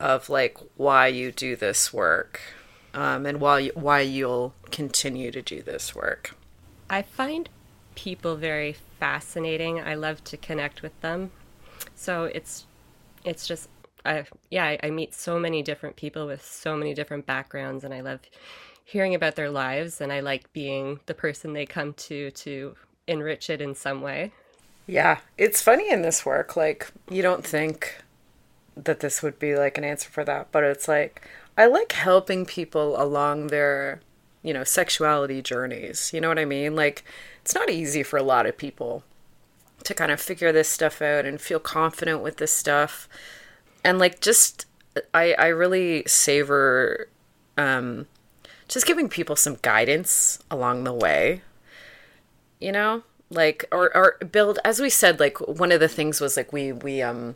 of like why you do this work, um, and why you, why you'll continue to do this work? I find people very fascinating. I love to connect with them. So it's it's just I yeah, I, I meet so many different people with so many different backgrounds and I love hearing about their lives and I like being the person they come to to enrich it in some way. Yeah, it's funny in this work. Like you don't think that this would be like an answer for that, but it's like I like helping people along their you know sexuality journeys. You know what I mean? Like it's not easy for a lot of people to kind of figure this stuff out and feel confident with this stuff and like just i i really savor um just giving people some guidance along the way you know like or or build as we said like one of the things was like we we um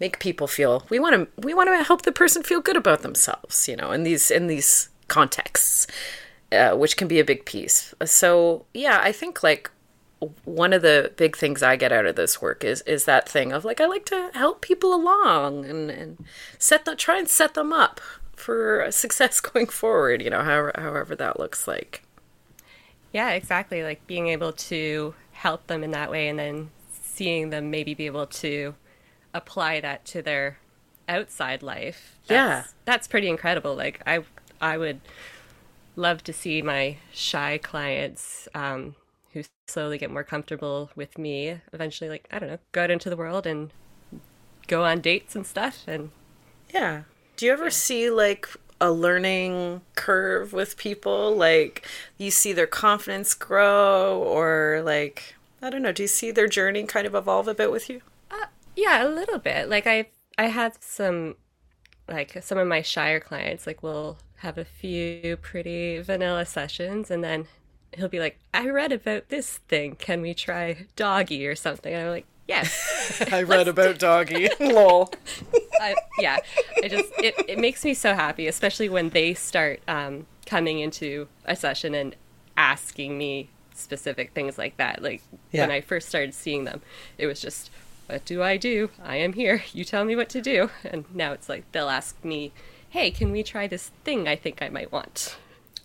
make people feel we want to we want to help the person feel good about themselves you know in these in these contexts uh, which can be a big piece so yeah i think like one of the big things I get out of this work is is that thing of like I like to help people along and, and set them try and set them up for success *laughs* going forward, you know, however however that looks like. Yeah, exactly. Like being able to help them in that way and then seeing them maybe be able to apply that to their outside life. Yeah. That's, That's pretty incredible. Like I I would love to see my shy clients um, who slowly get more comfortable with me eventually like I don't know, go out into the world and go on dates and stuff and Yeah. Do you ever see like a learning curve with people? Like you see their confidence grow or like I don't know, do you see their journey kind of evolve a bit with you? Uh, yeah, a little bit. Like I I had some like some of my shyer clients like will have a few pretty vanilla sessions and then he'll be like, "I read about this thing. Can we try doggy or something?" And I'm like, "Yes." *laughs* I read about doggy. *laughs* *laughs* Lol. I, yeah, it just it, it makes me so happy, especially when they start um, coming into a session and asking me specific things like that. Like when I first started seeing them, it was just, "What do I do? I am here. You tell me what to do." And now it's like they'll ask me, hey, can we try this thing I think I might want?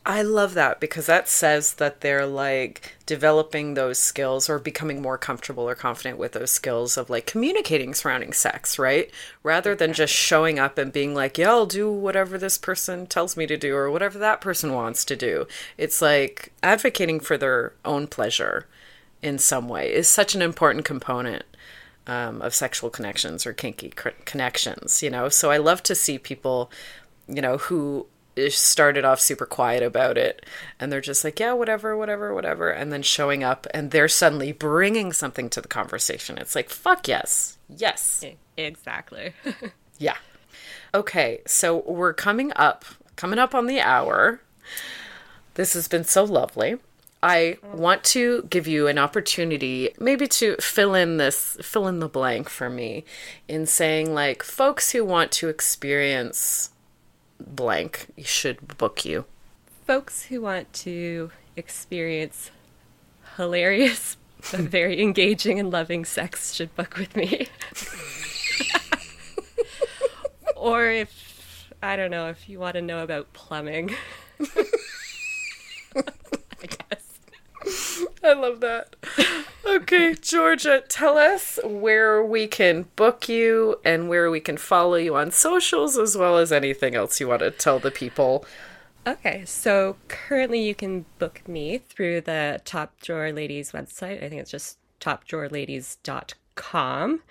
I love that because that says that they're like developing those skills or becoming more comfortable or confident with those skills of like communicating surrounding sex, right? Rather than just showing up and being like, yeah, I'll do whatever this person tells me to do or whatever that person wants to do. It's like advocating for their own pleasure in some way is such an important component um, of sexual connections or kinky cr- connections, you know? So I love to see people, you know, who started off super quiet about it. And they're just like yeah whatever whatever whatever. And then showing up and they're suddenly bringing something to the conversation. It's like fuck yes. Yes. Exactly. *laughs* Yeah. Okay so we're coming up coming up on the hour. This has been so lovely. I want to give you an opportunity maybe to fill in this fill in the blank for me in saying like folks who want to experience blank should book you. Folks who want to experience hilarious *laughs* but very engaging and loving sex should book with me. *laughs* or if, I don't know, if you want to know about plumbing. *laughs* I guess. *laughs* I love that. Okay, Georgia, tell us where we can book you and where we can follow you on socials, as well as anything else you want to tell the people. Okay, so currently you can book me through the Top Drawer Ladies website. I think it's just topdrawerladies.com.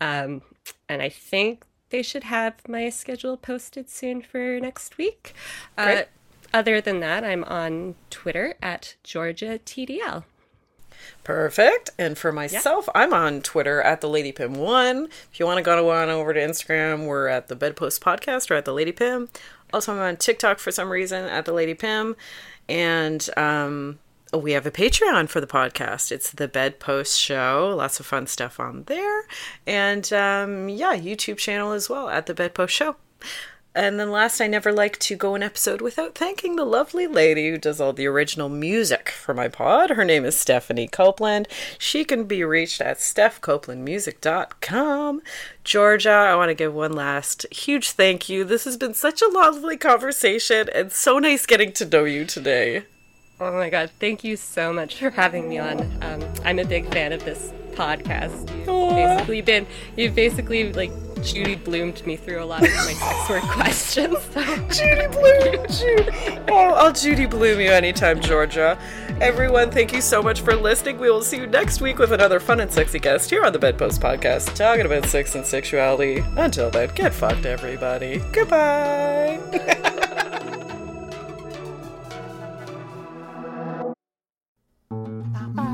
Um, and I think they should have my schedule posted soon for next week. Uh. Other than that, I'm on Twitter at Georgia TDL. Perfect. And for myself, I'm on Twitter at the Lady Pim One. If you want to go on over to Instagram, we're at the Bedpost Podcast or at the Lady Pim. Also, I'm on TikTok for some reason at the Lady Pim, and um, we have a Patreon for the podcast. It's the Bedpost Show. Lots of fun stuff on there, and um, yeah, YouTube channel as well at the Bedpost Show. And then last, I never like to go an episode without thanking the lovely lady who does all the original music for my pod. Her name is Stephanie Copeland. She can be reached at stephcopelandmusic.com. Georgia, I want to give one last huge thank you. This has been such a lovely conversation and so nice getting to know you today. Oh my god, thank you so much for having me on. Um, I'm a big fan of this podcast. You've basically been, you've basically like Judy Blumed me through a lot of my sex work *laughs* questions. Judy Blumed you. Oh, I'll Judy Blume you anytime, Georgia. Everyone, thank you so much for listening. We will see you next week with another fun and sexy guest here on the Bedpost Podcast, talking about sex and sexuality. Until then, get fucked, everybody. Goodbye. *laughs*